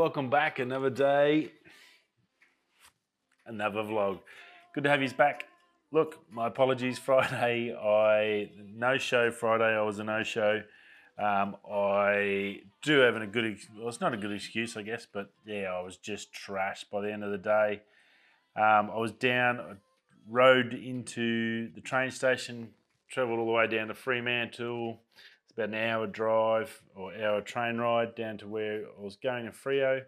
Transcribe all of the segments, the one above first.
welcome back. Another day, another vlog. Good to have you back. Look, my apologies. Friday, I no show. Friday, I was a no show. Um, I do have a good. Well, it's not a good excuse, I guess, but yeah, I was just trashed by the end of the day. Um, I was down, I rode into the train station, travelled all the way down to Fremantle it's about an hour drive or hour train ride down to where I was going in Freo.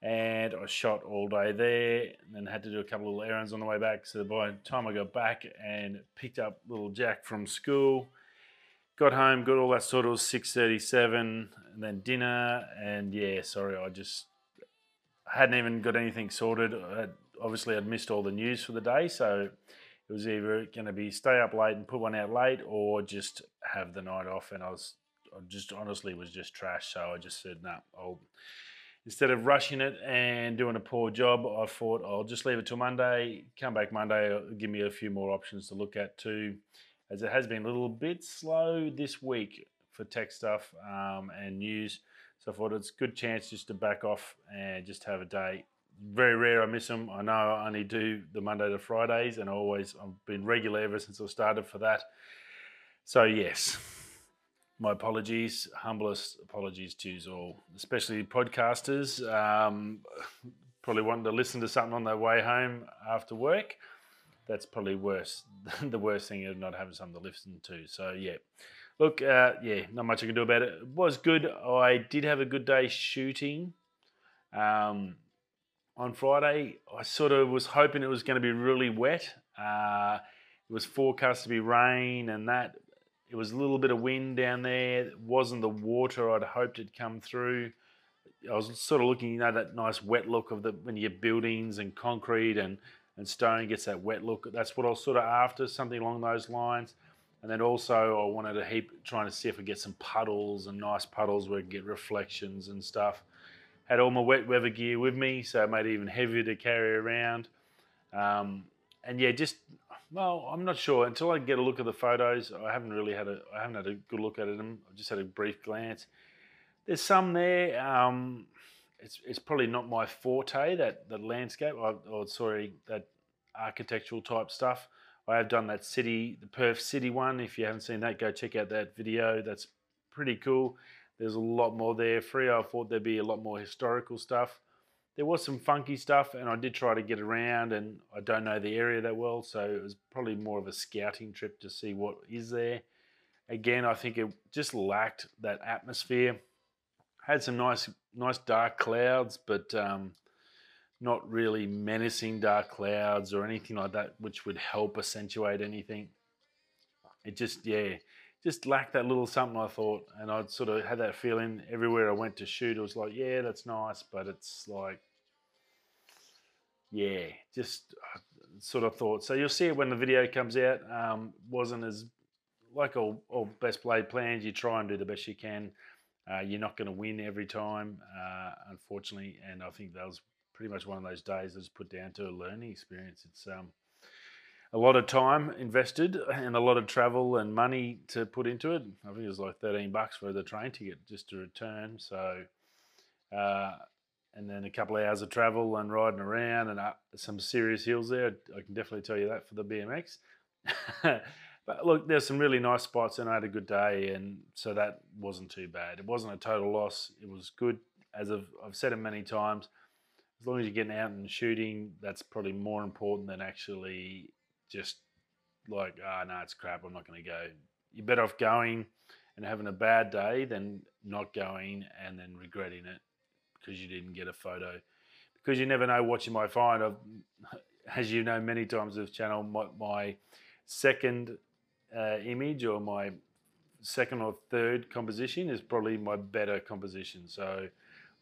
And I shot all day there and then had to do a couple of little errands on the way back. So by the time I got back and picked up little Jack from school, got home, got all that sort of 6.37 and then dinner. And yeah, sorry, I just hadn't even got anything sorted. I obviously, I'd missed all the news for the day. So it was either going to be stay up late and put one out late or just have the night off. And I was I just honestly was just trash. So I just said, no, nah, I'll instead of rushing it and doing a poor job, I thought I'll just leave it till Monday. Come back Monday, give me a few more options to look at too, as it has been a little bit slow this week for tech stuff um, and news. So I thought it's a good chance just to back off and just have a day very rare I miss them. I know I only do the Monday to Fridays, and I always I've been regular ever since I started for that. So yes, my apologies, humblest apologies to you all, especially podcasters. Um, probably wanting to listen to something on their way home after work. That's probably worse. the worst thing is not having something to listen to. So yeah. Look, uh, yeah, not much I can do about it. It was good. I did have a good day shooting. Um, on Friday. I sort of was hoping it was going to be really wet. Uh, it was forecast to be rain and that. It was a little bit of wind down there. It wasn't the water I'd hoped had come through. I was sort of looking, you know, that nice wet look of the when you get buildings and concrete and, and stone gets that wet look. That's what I was sort of after, something along those lines. And then also I wanted to heap trying to see if I get some puddles and nice puddles where I get reflections and stuff had all my wet weather gear with me, so it made it even heavier to carry around. Um, and yeah, just well, I'm not sure until I get a look at the photos. I haven't really had a I haven't had a good look at them. I've just had a brief glance. There's some there. Um, it's it's probably not my forte that that landscape. or sorry, that architectural type stuff. I have done that city, the Perth City one. If you haven't seen that, go check out that video. That's pretty cool. There's a lot more there. Freo, I thought there'd be a lot more historical stuff. There was some funky stuff, and I did try to get around, and I don't know the area that well, so it was probably more of a scouting trip to see what is there. Again, I think it just lacked that atmosphere. Had some nice, nice dark clouds, but um, not really menacing dark clouds or anything like that, which would help accentuate anything. It just, yeah, just lacked that little something I thought, and I'd sort of had that feeling everywhere I went to shoot. It was like, yeah, that's nice, but it's like, yeah, just uh, sort of thought. So you'll see it when the video comes out. Um, wasn't as like all, all best laid plans. You try and do the best you can. Uh, you're not going to win every time, uh, unfortunately, and I think that was pretty much one of those days that's put down to a learning experience. It's um, a lot of time invested and a lot of travel and money to put into it. I think it was like 13 bucks for the train ticket just to return. So, uh, and then a couple of hours of travel and riding around and up some serious hills there. I can definitely tell you that for the BMX. but look, there's some really nice spots and I had a good day. And so that wasn't too bad. It wasn't a total loss. It was good. As I've, I've said it many times, as long as you're getting out and shooting, that's probably more important than actually just like, ah, oh, no, it's crap. I'm not going to go. You're better off going and having a bad day than not going and then regretting it because you didn't get a photo. Because you never know what you might find. I've, as you know, many times this channel, my, my second uh, image or my second or third composition is probably my better composition. So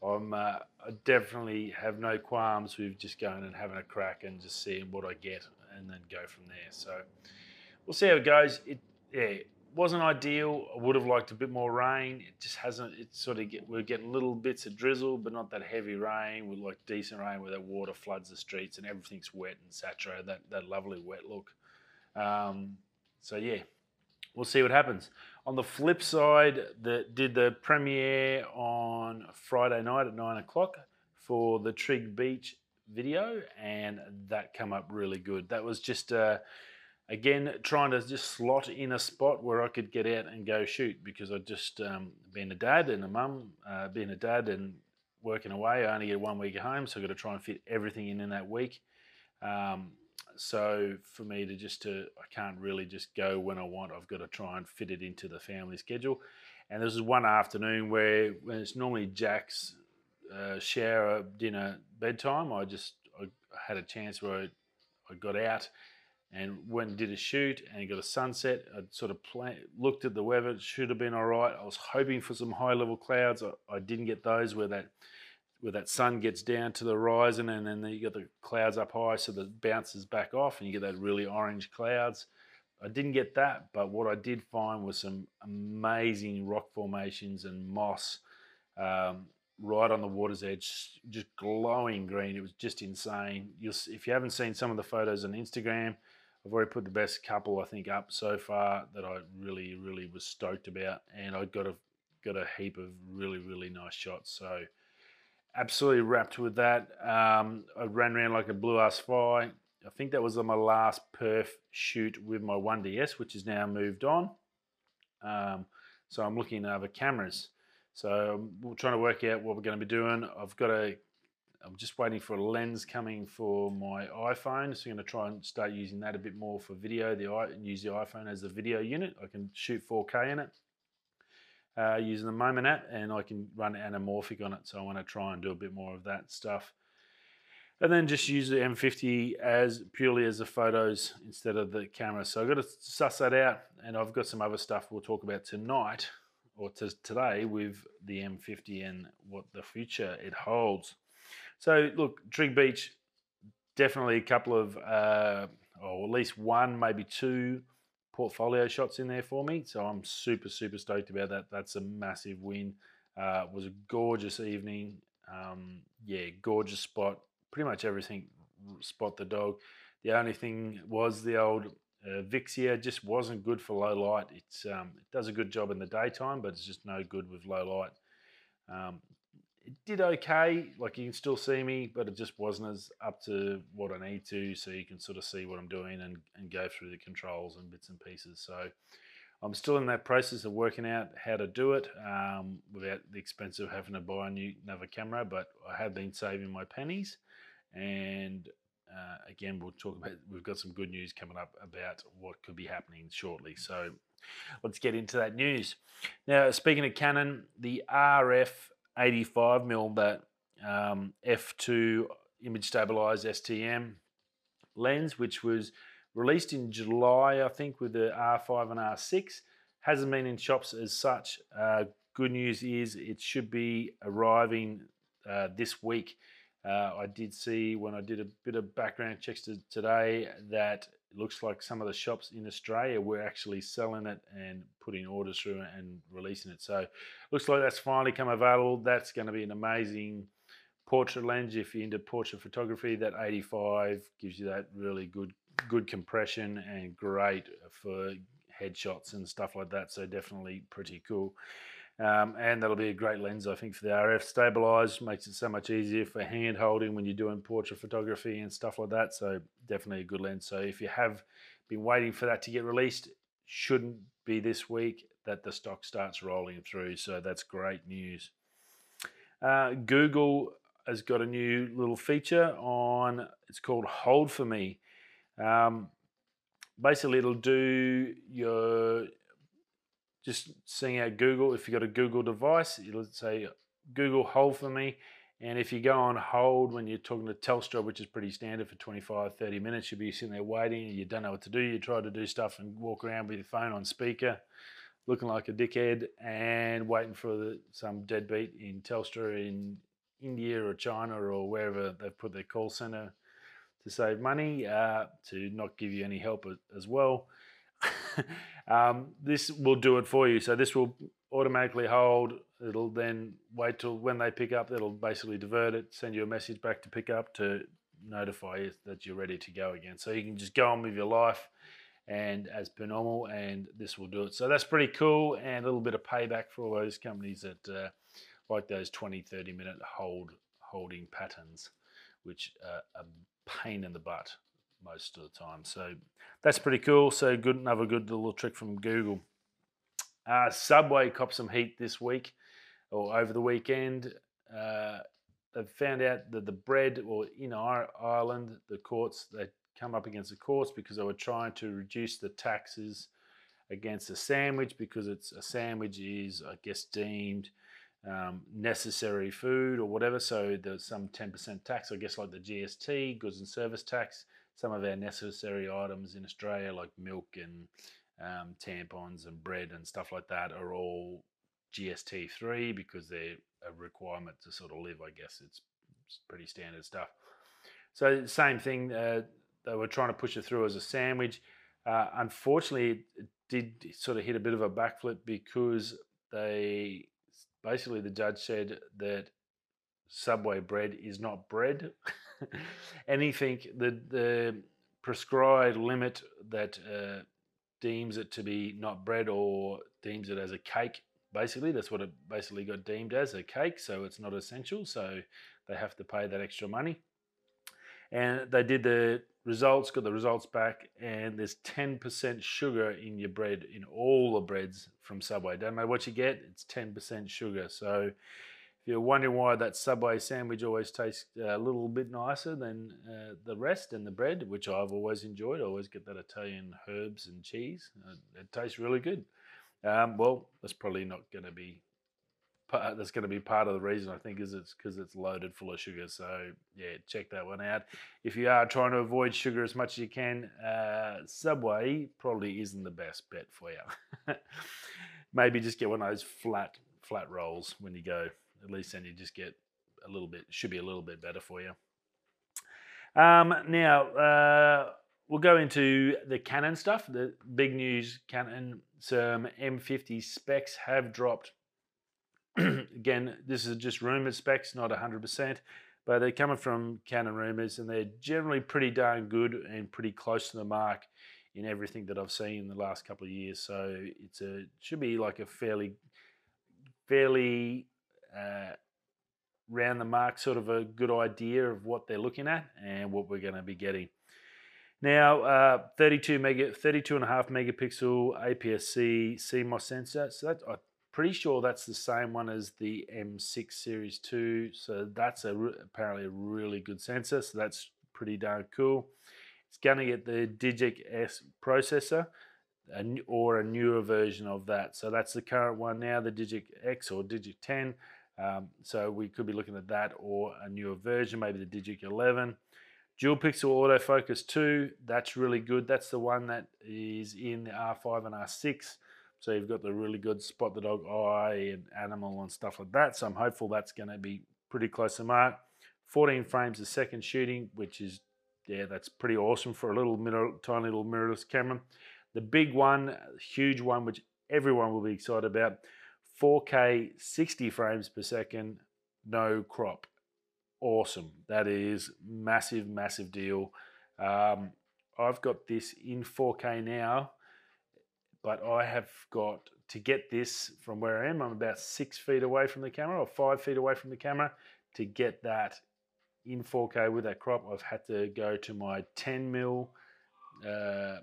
I'm uh, I definitely have no qualms with just going and having a crack and just seeing what I get and then go from there. So we'll see how it goes. It yeah, wasn't ideal. I would have liked a bit more rain. It just hasn't. It's sort of get, we're getting little bits of drizzle, but not that heavy rain. We like decent rain where that water floods the streets and everything's wet and saturated. That that lovely wet look. Um, so yeah, we'll see what happens. On the flip side, the, did the premiere on Friday night at nine o'clock. for the Trigg Beach video, and that come up really good. That was just uh, again trying to just slot in a spot where I could get out and go shoot because I'd just um, being a dad and a mum, uh, being a dad and working away. I only get one week at home, so I've got to try and fit everything in in that week. Um, so for me to just to I can't really just go when I want. I've got to try and fit it into the family schedule. And this is one afternoon where when it's normally Jack's uh, shower, dinner, bedtime. I just I had a chance where I, I got out and went and did a shoot and got a sunset. I sort of play, looked at the weather. It should have been all right. I was hoping for some high level clouds. I, I didn't get those where that where that sun gets down to the horizon and then you got the clouds up high so that bounces back off and you get that really orange clouds. I didn't get that, but what I did find was some amazing rock formations and moss um, right on the water's edge, just glowing green. It was just insane. You'll, if you haven't seen some of the photos on Instagram, I've already put the best couple I think up so far that I really, really was stoked about, and I got a got a heap of really, really nice shots. So absolutely rapt with that. Um, I ran around like a blue ass fly. I think that was my last perf shoot with my 1DS, which is now moved on. Um, so I'm looking at other cameras. So we're trying to work out what we're going to be doing. I've got a, I'm just waiting for a lens coming for my iPhone. So I'm going to try and start using that a bit more for video. The I use the iPhone as a video unit. I can shoot 4K in it uh, using the Moment app, and I can run anamorphic on it. So I want to try and do a bit more of that stuff and then just use the M50 as purely as the photos instead of the camera. So I've got to suss that out, and I've got some other stuff we'll talk about tonight or to today with the M50 and what the future it holds. So look, Trigg Beach, definitely a couple of, uh, or at least one, maybe two portfolio shots in there for me. So I'm super, super stoked about that. That's a massive win. Uh, was a gorgeous evening. Um, yeah, gorgeous spot pretty much everything spot the dog. The only thing was the old uh, Vixia just wasn't good for low light. It's um, it does a good job in the daytime, but it's just no good with low light. Um, it did okay, like you can still see me, but it just wasn't as up to what I need to, so you can sort of see what I'm doing and, and go through the controls and bits and pieces. So I'm still in that process of working out how to do it um, without the expense of having to buy a new another camera, but I have been saving my pennies. And uh, again, we'll talk about, we've got some good news coming up about what could be happening shortly. So let's get into that news. Now, speaking of Canon, the RF 85mm, that um, f2 image stabilized STM lens, which was released in July, I think, with the R5 and R6, hasn't been in shops as such. Uh, good news is it should be arriving uh, this week uh, I did see when I did a bit of background checks to, today that it looks like some of the shops in Australia were actually selling it and putting orders through and releasing it. So looks like that's finally come available. That's going to be an amazing portrait lens if you're into portrait photography. That 85 gives you that really good good compression and great for headshots and stuff like that. So definitely pretty cool. Um, and that'll be a great lens, I think, for the RF stabilized. Makes it so much easier for hand holding when you're doing portrait photography and stuff like that. So definitely a good lens. So if you have been waiting for that to get released, shouldn't be this week that the stock starts rolling through. So that's great news. Uh, Google has got a new little feature on. It's called Hold for Me. Um, basically, it'll do your just seeing out Google. If you've got a Google device, it'll say Google hold for me. And if you go on hold when you're talking to Telstra, which is pretty standard for 25, 30 minutes, you'll be sitting there waiting and you don't know what to do. You try to do stuff and walk around with your phone on speaker, looking like a dickhead and waiting for the, some deadbeat in Telstra in India or China or wherever they've put their call center to save money, uh, to not give you any help as well. um, this will do it for you. So this will automatically hold. It'll then wait till when they pick up. It'll basically divert it, send you a message back to pick up to notify you that you're ready to go again. So you can just go on with your life and as per normal, and this will do it. So that's pretty cool and a little bit of payback for all those companies that uh, like those 20, 30 minute hold holding patterns, which are a pain in the butt most of the time. So that's pretty cool. So good, another good little trick from Google. Uh, Subway copped some heat this week or over the weekend. Uh, they've found out that the bread, or in Ireland, the courts they come up against the courts because they were trying to reduce the taxes against a sandwich because it's a sandwich is, I guess, deemed um, necessary food or whatever. So there's some 10% tax, I guess, like the GST, goods and service tax. Some of our necessary items in Australia, like milk and um, tampons and bread and stuff like that, are all GST three because they're a requirement to sort of live. I guess it's, it's pretty standard stuff. So same thing. Uh, they were trying to push it through as a sandwich. Uh, unfortunately, it did sort of hit a bit of a backflip because they basically the judge said that Subway bread is not bread. Anything the the prescribed limit that uh, deems it to be not bread or deems it as a cake. Basically, that's what it basically got deemed as a cake. So it's not essential. So they have to pay that extra money. And they did the results, got the results back, and there's 10% sugar in your bread, in all the breads from Subway. Don't matter what you get, it's 10% sugar. So you're wondering why that Subway sandwich always tastes a little bit nicer than uh, the rest and the bread, which I've always enjoyed, I always get that Italian herbs and cheese. Uh, it tastes really good. Um, well, that's probably not going to be part, that's going to be part of the reason I think is it's because it's loaded full of sugar. So yeah, check that one out. If you are trying to avoid sugar as much as you can, uh, Subway probably isn't the best bet for you. Maybe just get one of those flat flat rolls when you go. At least then you just get a little bit. Should be a little bit better for you. Um, now uh, we'll go into the Canon stuff. The big news: Canon some M50 specs have dropped again, this is just rumored specs, not 100%, but they're coming from Canon rumors and they're generally pretty darn good and pretty close to the mark in everything that I've seen in the last couple of years. So it's a should be like a fairly, fairly uh, round the mark sort of a good idea of what they're looking at and what we're going to be getting. Now, uh, 32 mega, 32 and a half megapixel APS-C CMOS sensor. So that I Pretty sure that's the same one as the M6 Series 2. So that's a apparently a really good sensor. So that's pretty darn cool. It's going to get the Digic S processor or a newer version of that. So that's the current one now, the Digic X or Digic 10. Um, so we could be looking at that or a newer version, maybe the Digic 11. Dual pixel autofocus 2, that's really good. That's the one that is in the R5 and R6. So you've got the really good spot the dog eye and animal and stuff like that. So I'm hopeful that's going to be pretty close to mark. 14 frames a second shooting, which is, yeah, that's pretty awesome for a little mirror, tiny little mirrorless camera. The big one, huge one, which everyone will be excited about, 4K 60 frames per second, no crop. Awesome. That is massive, massive deal. Um, I've got this in 4K now but I have got to get this from where I am. I'm about six feet away from the camera or five feet away from the camera. To get that in 4K with that crop, I've had to go to my 10 mil uh,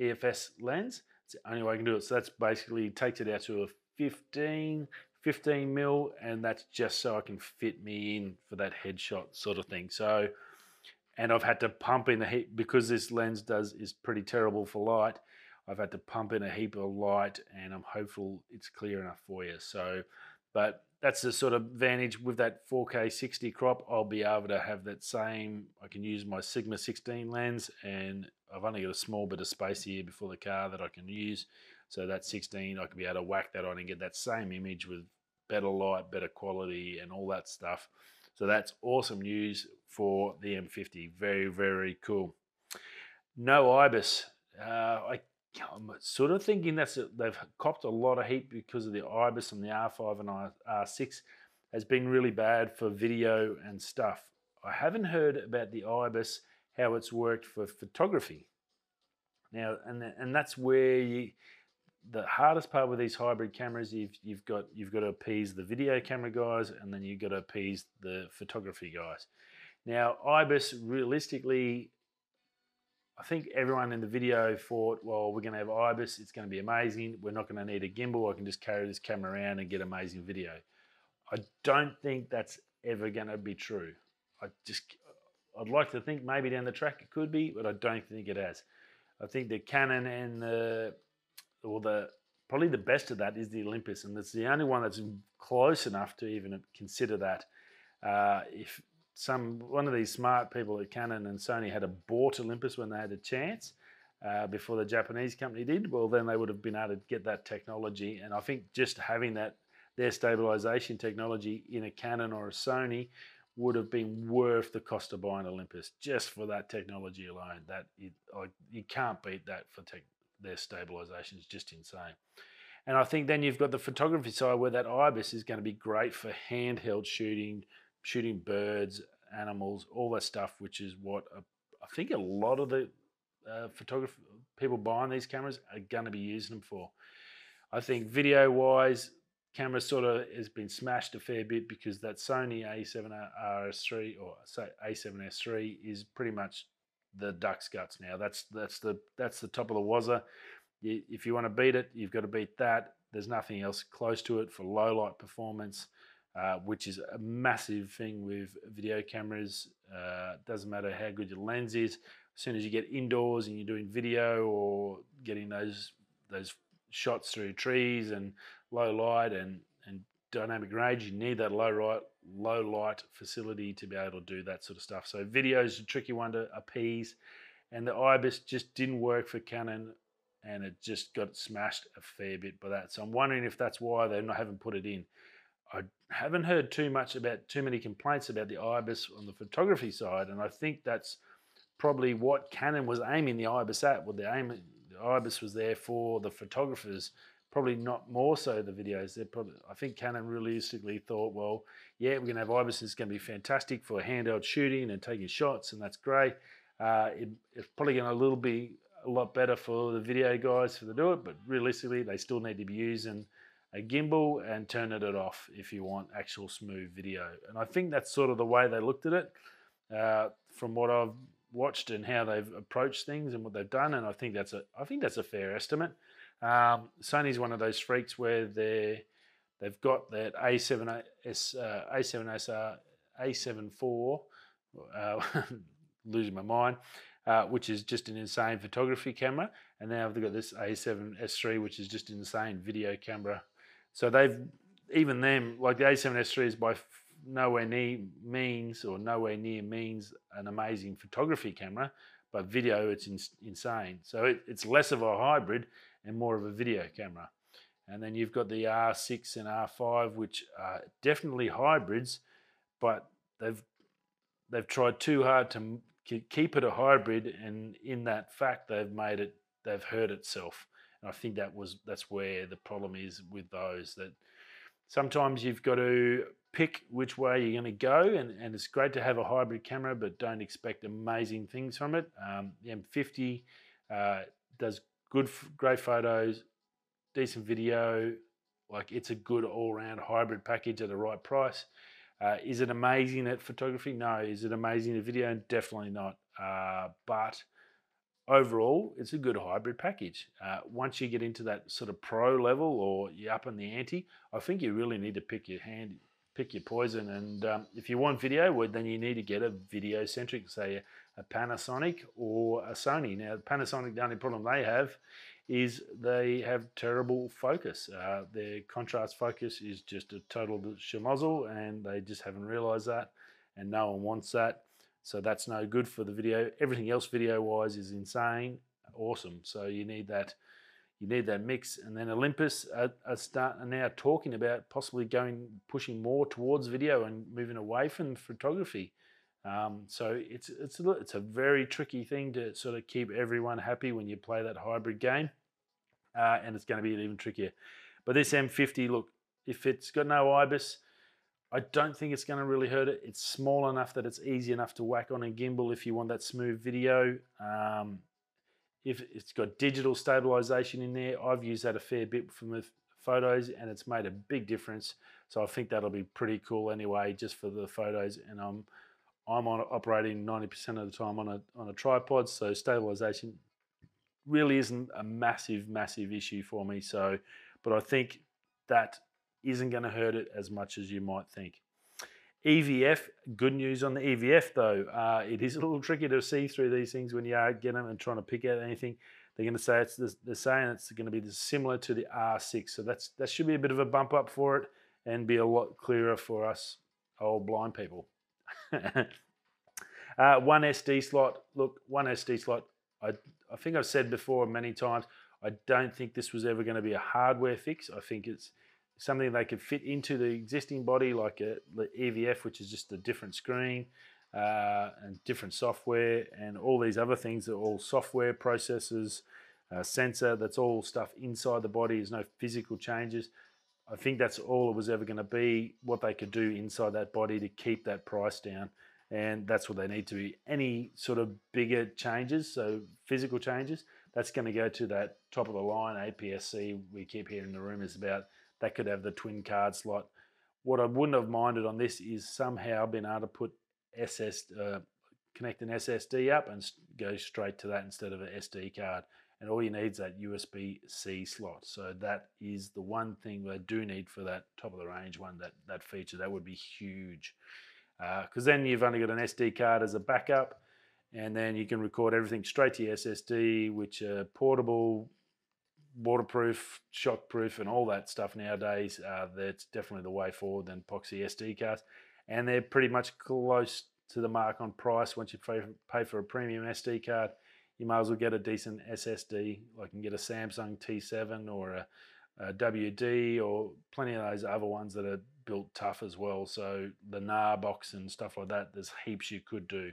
EFS lens. It's the only way I can do it. So that's basically takes it out to a 15, 15 mil, and that's just so I can fit me in for that headshot sort of thing. So, and I've had to pump in the heat because this lens does is pretty terrible for light. I've had to pump in a heap of light and I'm hopeful it's clear enough for you. So, but that's the sort of advantage with that 4K 60 crop. I'll be able to have that same, I can use my Sigma 16 lens and I've only got a small bit of space here before the car that I can use. So that 16, I could be able to whack that on and get that same image with better light, better quality and all that stuff. So that's awesome news for the M50. Very, very cool. No IBIS. Uh, I I'm sort of thinking that's a, they've copped a lot of heat because of the IBIS and the R5 and R6 has been really bad for video and stuff. I haven't heard about the IBIS how it's worked for photography. Now, and and that's where you the hardest part with these hybrid cameras, you've, you've got you've got to appease the video camera guys, and then you've got to appease the photography guys. Now, IBIS realistically, I think everyone in the video thought, well, we're going to have IBIS, it's going to be amazing. We're not going to need a gimbal. I can just carry this camera around and get amazing video. I don't think that's ever going to be true. I just, I'd like to think maybe down the track it could be, but I don't think it has. I think the Canon and the, or the, probably the best of that is the Olympus, and it's the only one that's close enough to even consider that. Uh, if some one of these smart people at Canon and Sony had bought Olympus when they had a chance uh, before the Japanese company did, well, then they would have been able to get that technology. And I think just having that their stabilization technology in a Canon or a Sony would have been worth the cost of buying Olympus just for that technology alone. That you can't beat that for tech, their stabilization is just insane. And I think then you've got the photography side where that IBIS is going to be great for handheld shooting, shooting birds, animals, all that stuff, which is what I think a lot of the uh, people buying these cameras are going to be using them for. I think video wise, camera sort of has been smashed a fair bit because that Sony A7RS3 or say A7S3 is pretty much the duck's guts now. That's that's the that's the top of the wazza. If you want to beat it, you've got to beat that. There's nothing else close to it for low light performance. Uh, which is a massive thing with video cameras. Uh, doesn't matter how good your lens is. As soon as you get indoors and you're doing video or getting those those shots through trees and low light and, and dynamic range, you need that low light low light facility to be able to do that sort of stuff. So video is a tricky one to appease, and the IBIS just didn't work for Canon, and it just got smashed a fair bit by that. So I'm wondering if that's why they haven't put it in. I haven't heard too much about too many complaints about the IBIS on the photography side, and I think that's probably what Canon was aiming the IBIS at. Well, the aim the IBIS was there for the photographers, probably not more so the videos. They're probably I think Canon realistically thought, well, yeah, we're gonna have IBIS. It's gonna be fantastic for handheld shooting and taking shots, and that's great. Uh, it, it's probably going to a little be a lot better for the video guys for to do it, but realistically, they still need to be using a gimbal and turning it off if you want actual smooth video. And I think that's sort of the way they looked at it uh, from what I've watched and how they've approached things and what they've done. And I think that's a I think that's a fair estimate. Um, Sony's one of those freaks where they they've got that A7S uh, A7SR A74 uh, losing my mind. Uh, which is just an insane photography camera, and now they've got this A7S3, which is just an insane video camera so they've even them like the A7S3 is by nowhere near means or nowhere near means an amazing photography camera, but video it's in, insane. So it, it's less of a hybrid and more of a video camera. And then you've got the R6 and R5, which are definitely hybrids, but they've they've tried too hard to keep it a hybrid, and in that fact, they've made it they've hurt itself. And I think that was that's where the problem is with those that sometimes you've got to pick which way you're going to go, and, and it's great to have a hybrid camera, but don't expect amazing things from it. Um, the M50 uh, does good, great photos, decent video. Like it's a good all-round hybrid package at the right price. Uh, is it amazing at photography? No. Is it amazing at video? Definitely not. Uh, but overall, it's a good hybrid package. Uh, once you get into that sort of pro level or you're up in the ante, I think you really need to pick your hand, pick your poison. And um, if you want video, well, then you need to get a video centric, say a, a Panasonic or a Sony. Now, Panasonic, the only problem they have is they have terrible focus. Uh, their contrast focus is just a total schmozzle, and they just haven't realized that, and no one wants that. So that's no good for the video. Everything else video wise is insane, awesome. So you need that, you need that mix. And then Olympus are, are, start, are now talking about possibly going, pushing more towards video and moving away from photography. Um, so it's it's a, it's a very tricky thing to sort of keep everyone happy when you play that hybrid game, uh, and it's going to be even trickier. But this M50, look, if it's got no IBIS, I don't think it's going to really hurt it. It's small enough that it's easy enough to whack on a gimbal if you want that smooth video. Um, if it's got digital stabilization in there, I've used that a fair bit for the photos and it's made a big difference. So I think that'll be pretty cool anyway, just for the photos. And I'm I'm on operating 90% of the time on a on a tripod, so stabilization really isn't a massive massive issue for me. So, but I think that isn't going to hurt it as much as you might think. EVF, good news on the EVF though. Uh, it is a little tricky to see through these things when you are getting them and trying to pick out anything. They're going to say it's they're saying it's going to be similar to the R6, so that's that should be a bit of a bump up for it and be a lot clearer for us old blind people. uh, one SD slot. Look, one SD slot. I I think I've said before many times. I don't think this was ever going to be a hardware fix. I think it's something they could fit into the existing body, like a, the EVF, which is just a different screen uh, and different software, and all these other things are all software processes, uh, sensor. That's all stuff inside the body. There's no physical changes. I think that's all it was ever going to be. What they could do inside that body to keep that price down, and that's what they need to be. Any sort of bigger changes, so physical changes, that's going to go to that top of the line APS-C. We keep hearing the rumors about that could have the twin card slot. What I wouldn't have minded on this is somehow being able to put SS, uh, connect an SSD up and go straight to that instead of an SD card. And all you need is that USB-C slot. So that is the one thing they do need for that top of the range one, that, that feature. That would be huge. Because uh, then you've only got an SD card as a backup and then you can record everything straight to your SSD, which are portable, waterproof, shockproof, and all that stuff nowadays. Uh, that's definitely the way forward than epoxy SD cards, and they're pretty much close to the mark on price. Once you pay for a premium SD card, you might as well get a decent SSD. You can get a Samsung T7 or a, a WD or plenty of those other ones that are built tough as well. So the Narbox and stuff like that, there's heaps you could do.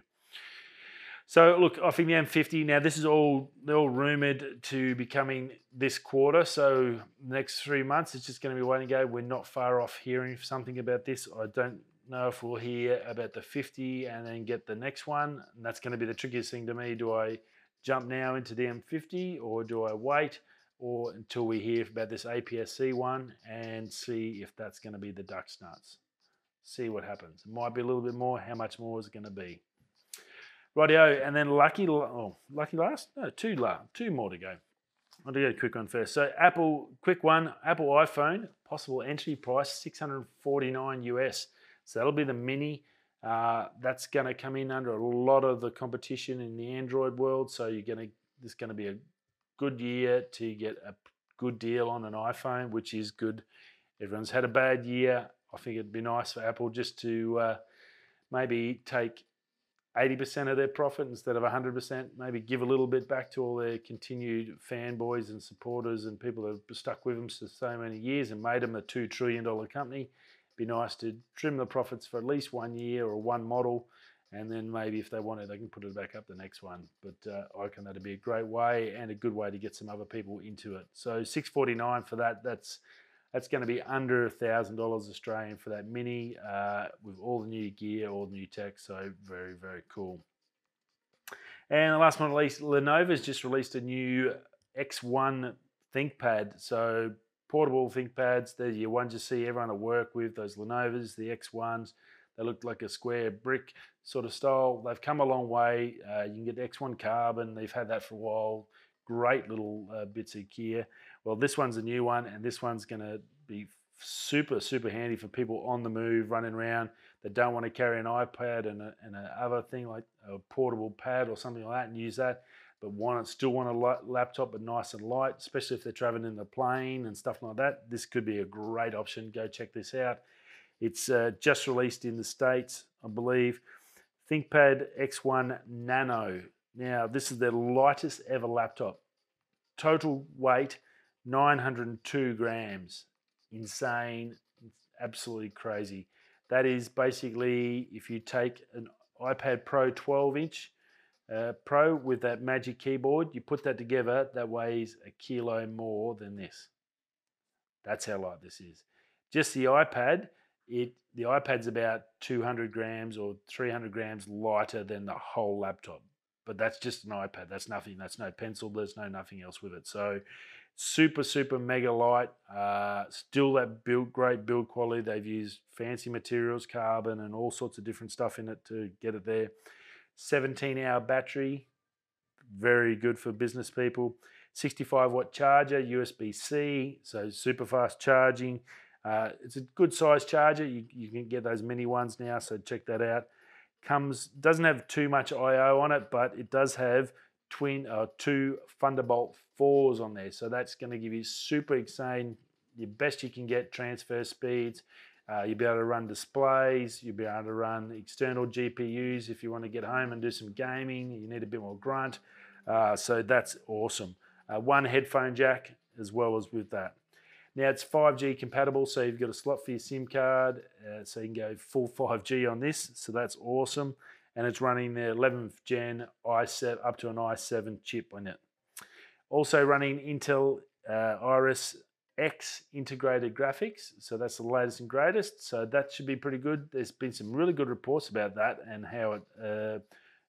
So look, I think the M50 now. This is all they're all rumored to be coming this quarter. So next three months, it's just going to be waiting go. We're not far off hearing something about this. I don't know if we'll hear about the 50 and then get the next one. And that's going to be the trickiest thing to me. Do I jump now into the M50 or do I wait or until we hear about this APS-C one and see if that's going to be the duck's nuts? See what happens. It might be a little bit more. How much more is it going to be? Rightio, and then lucky, oh, lucky last? No, two, two more to go. I'll do a quick one first. So Apple, quick one, Apple iPhone, possible entry price 649 US. So that'll be the mini. Uh, that's going to come in under a lot of the competition in the Android world. So you're going to, is going to be a good year to get a good deal on an iPhone, which is good. Everyone's had a bad year. I think it'd be nice for Apple just to uh, maybe take 80% of their profit instead of 100%. Maybe give a little bit back to all their continued fanboys and supporters and people that have stuck with them for so many years and made them a $2 trillion company. Be nice to trim the profits for at least one year or one model. And then maybe if they want it, they can put it back up the next one. But uh, I reckon that'd be a great way and a good way to get some other people into it. So 649 for that. That's that's going to be under a thousand dollars Australian for that mini uh, with all the new gear, all the new tech. So very, very cool. And the last but not least, Lenovo's just released a new X1 ThinkPad. So portable ThinkPads. There's your ones you see everyone at work with. Those Lenovo's, the X1s. They look like a square brick sort of style. They've come a long way. Uh, you can get X1 Carbon. They've had that for a while. Great little uh, bits of gear. Well, this one's a new one, and this one's going to be super, super handy for people on the move, running around that don't want to carry an iPad and, a, and other thing like a portable pad or something like that and use that, but want still want a laptop but nice and light, especially if they're traveling in the plane and stuff like that. This could be a great option. Go check this out. It's uh, just released in the States, I believe. ThinkPad X1 Nano. Now, this is the lightest ever laptop. Total weight 902 grams. Insane, absolutely crazy. That is basically if you take an iPad Pro 12 inch uh, Pro with that Magic Keyboard, you put that together, that weighs a kilo more than this. That's how light this is. Just the iPad, it the iPad's about 200 grams or 300 grams lighter than the whole laptop. but that's just an iPad. That's nothing. That's no pencil. There's no nothing else with it. So super super mega light. Uh, still that build great build quality. They've used fancy materials, carbon, and all sorts of different stuff in it to get it there. 17 hour battery, very good for business people. 65 watt charger, USB C, so super fast charging. Uh, it's a good size charger. You, you can get those mini ones now, so check that out. Comes doesn't have too much I/O on it, but it does have twin uh, two Thunderbolt fours on there, so that's going to give you super insane, your best you can get transfer speeds. Uh, you'll be able to run displays. You'll be able to run external GPUs if you want to get home and do some gaming. You need a bit more grunt. Uh, so that's awesome. Uh, one headphone jack as well as with that. Now it's 5G compatible, so you've got a slot for your SIM card, uh, so you can go full 5G on this. So that's awesome, and it's running the 11th gen i7 up to an i7 chip on it. Also running Intel uh, Iris X integrated graphics, so that's the latest and greatest. So that should be pretty good. There's been some really good reports about that and how it uh,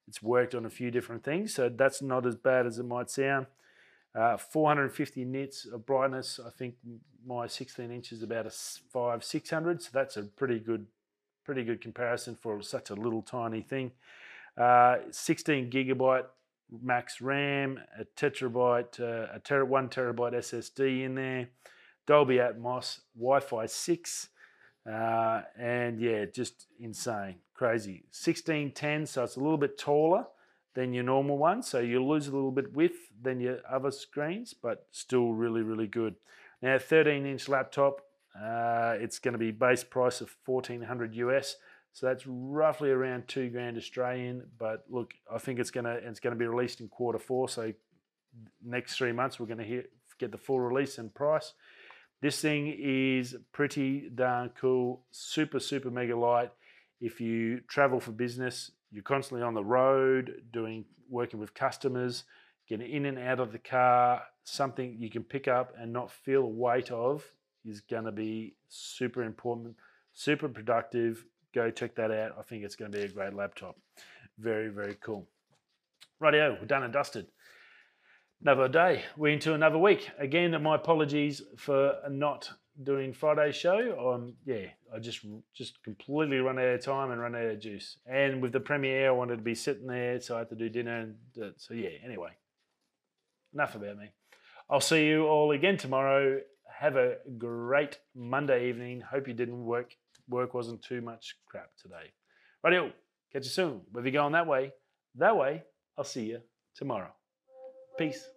it's worked on a few different things. So that's not as bad as it might sound. Uh, 450 nits of brightness. I think my 16 inches about a five 600, so that's a pretty good, pretty good comparison for such a little tiny thing. Uh, 16 gigabyte max RAM, a terabyte, uh, a ter- one terabyte SSD in there, Dolby Atmos, Wi-Fi 6, uh, and yeah, just insane, crazy. 1610, so it's a little bit taller than your normal one. So you lose a little bit width than your other screens, but still really, really good. Now, 13 inch laptop, uh, it's going to be base price of 1400 US. So that's roughly around two grand Australian. But look, I think it's to it's to be released in quarter four. So next three months we're to hear, get the full release and price. This thing is pretty darn cool, super super mega light. If you travel for business, you're constantly on the road doing working with customers, getting in and out of the car, something you can pick up and not feel the weight of is going to be super important, super productive. Go check that out. I think it's going to be a great laptop. Very, very cool. Rightio, we're done and dusted. Another day. We're into another week. Again, my apologies for not doing Friday show, um, yeah, I just just completely run out of time and run out of juice. And with the premiere, I wanted to be sitting there, so I had to do dinner. And so yeah. Anyway, enough about me. I'll see you all again tomorrow. Have a great Monday evening. Hope you didn't work. Work wasn't too much crap today. Radio, Catch you soon. Whether you're going that way, that way, I'll see you tomorrow. Peace.